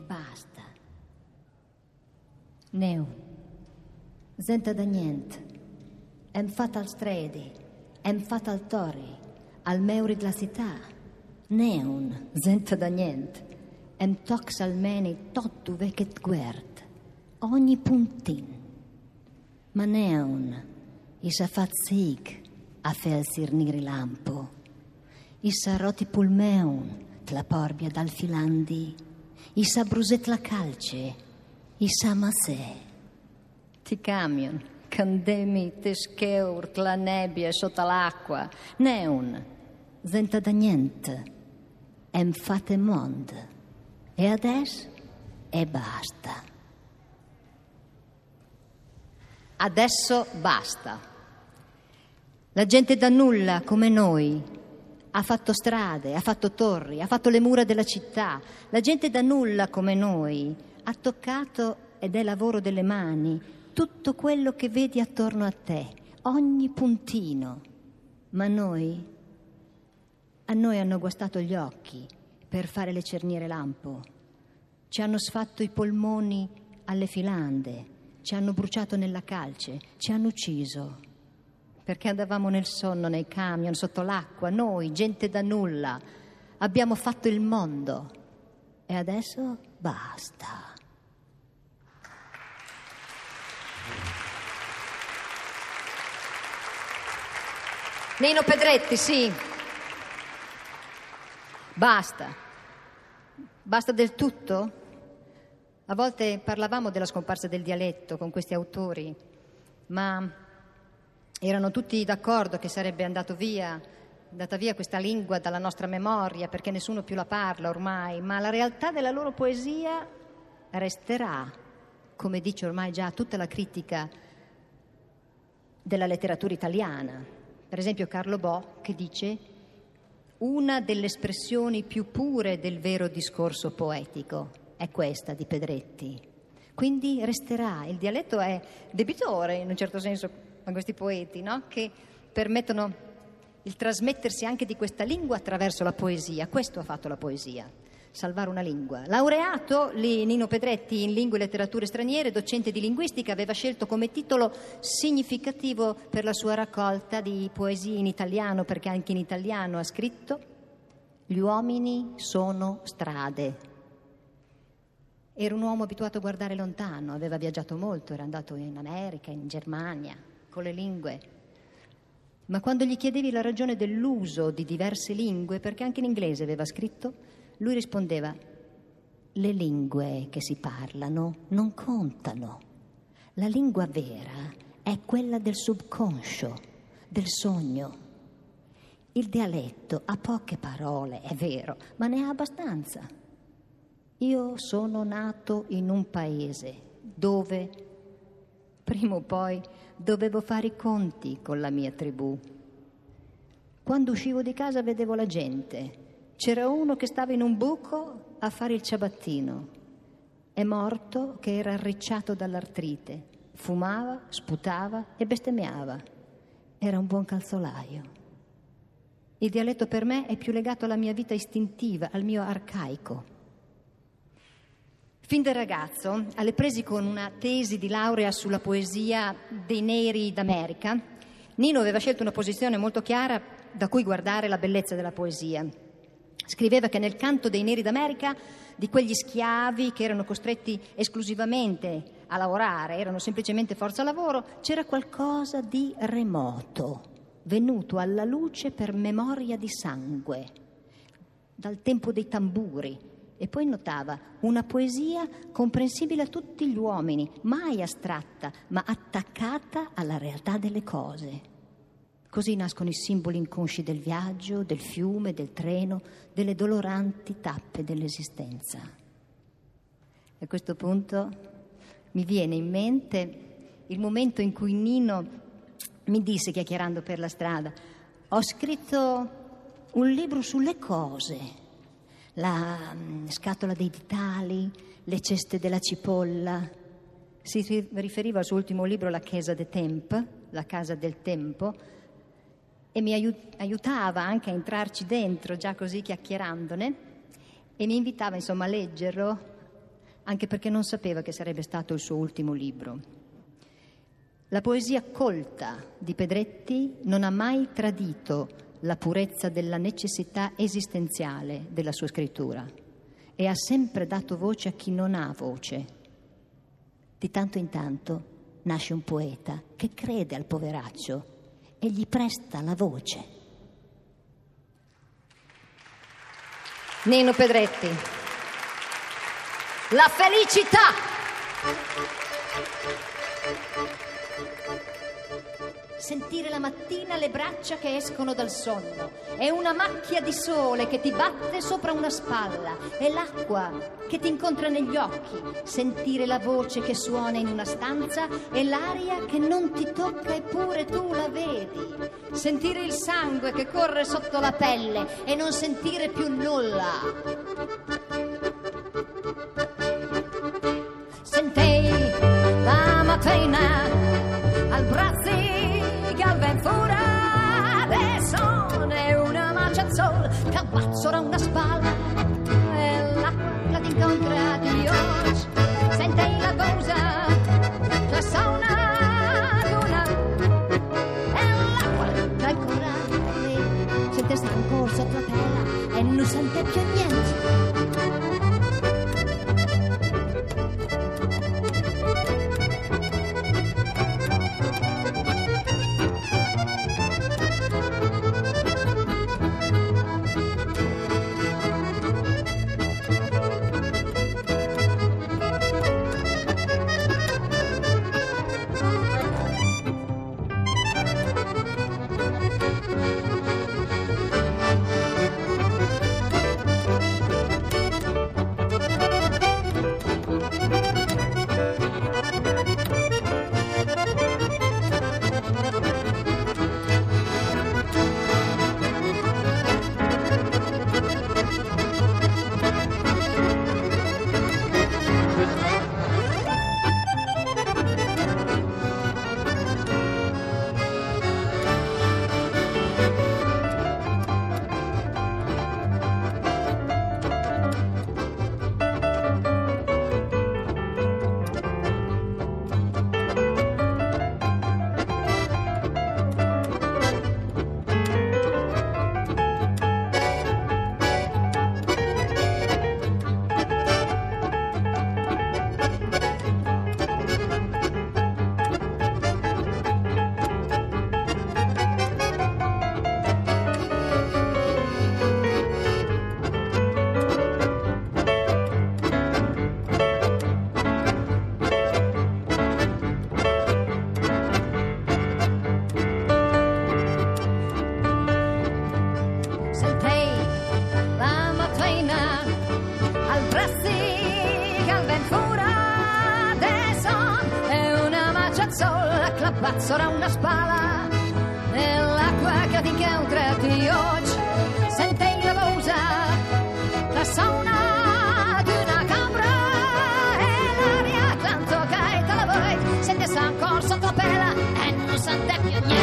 e basta. Neu, senta da niente, hem fatto al stredi, hem fatto al tori, al meuri città, neun, senta da niente, hem tox almeni tottu vechet guert, ogni puntin. Ma neun, is a fat sig, a fel sirniri lampo, is a roti pulmeun, tla porbia dal filandi, is a bruset la calce, is a masè. Ti camion, candemi te scheurt la nebbia sotto l'acqua, neun, senta da niente, em fate mond, e adesso e basta. Adesso basta. La gente da nulla come noi ha fatto strade, ha fatto torri, ha fatto le mura della città. La gente da nulla come noi ha toccato ed è lavoro delle mani tutto quello che vedi attorno a te, ogni puntino. Ma noi, a noi hanno guastato gli occhi per fare le cerniere lampo, ci hanno sfatto i polmoni alle filande, ci hanno bruciato nella calce, ci hanno ucciso. Perché andavamo nel sonno, nei camion, sotto l'acqua, noi, gente da nulla, abbiamo fatto il mondo. E adesso basta. Nino Pedretti, sì. Basta. Basta del tutto? A volte parlavamo della scomparsa del dialetto con questi autori, ma erano tutti d'accordo che sarebbe andato via, andata via questa lingua dalla nostra memoria perché nessuno più la parla ormai, ma la realtà della loro poesia resterà, come dice ormai già tutta la critica della letteratura italiana. Per esempio Carlo Bo che dice una delle espressioni più pure del vero discorso poetico è questa di Pedretti. Quindi resterà, il dialetto è debitore in un certo senso a questi poeti, no? che permettono il trasmettersi anche di questa lingua attraverso la poesia. Questo ha fatto la poesia salvare una lingua. Laureato Nino Pedretti in lingue e letterature straniere, docente di linguistica, aveva scelto come titolo significativo per la sua raccolta di poesie in italiano, perché anche in italiano ha scritto Gli uomini sono strade. Era un uomo abituato a guardare lontano, aveva viaggiato molto, era andato in America, in Germania, con le lingue. Ma quando gli chiedevi la ragione dell'uso di diverse lingue, perché anche in inglese aveva scritto, lui rispondeva, le lingue che si parlano non contano. La lingua vera è quella del subconscio, del sogno. Il dialetto ha poche parole, è vero, ma ne ha abbastanza. Io sono nato in un paese dove, prima o poi, dovevo fare i conti con la mia tribù. Quando uscivo di casa vedevo la gente c'era uno che stava in un buco a fare il ciabattino. È morto che era arricciato dall'artrite. Fumava, sputava e bestemmiava. Era un buon calzolaio. Il dialetto per me è più legato alla mia vita istintiva, al mio arcaico. Fin da ragazzo, alle presi con una tesi di laurea sulla poesia dei neri d'America, Nino aveva scelto una posizione molto chiara da cui guardare la bellezza della poesia Scriveva che nel canto dei neri d'America, di quegli schiavi che erano costretti esclusivamente a lavorare, erano semplicemente forza lavoro, c'era qualcosa di remoto, venuto alla luce per memoria di sangue, dal tempo dei tamburi. E poi notava una poesia comprensibile a tutti gli uomini, mai astratta, ma attaccata alla realtà delle cose. Così nascono i simboli inconsci del viaggio, del fiume, del treno, delle doloranti tappe dell'esistenza. A questo punto mi viene in mente il momento in cui Nino mi disse, chiacchierando per la strada, ho scritto un libro sulle cose, la mm, scatola dei ditali, le ceste della cipolla. Si riferiva al suo ultimo libro La Chiesa de Temp, la casa del tempo, e mi aiutava anche a entrarci dentro, già così chiacchierandone, e mi invitava insomma a leggerlo anche perché non sapeva che sarebbe stato il suo ultimo libro. La poesia colta di Pedretti non ha mai tradito la purezza della necessità esistenziale della sua scrittura e ha sempre dato voce a chi non ha voce. Di tanto in tanto nasce un poeta che crede al poveraccio e gli presta la voce. Nino Pedretti. La felicità. Sentire la mattina le braccia che escono dal sonno. È una macchia di sole che ti batte sopra una spalla. È l'acqua che ti incontra negli occhi. Sentire la voce che suona in una stanza e l'aria che non ti tocca eppure tu la vedi. Sentire il sangue che corre sotto la pelle e non sentire più nulla. Sentei la mattina al braccio fora adesso è una macia al sol capazzora una spalla e l'acqua ti incontra Pazzola una spalla nell'acqua che ti incontra di oggi la voce la sauna di una cabra e l'aria tanto che te la vuoi senti sta ancora sotto pela e non sente più niente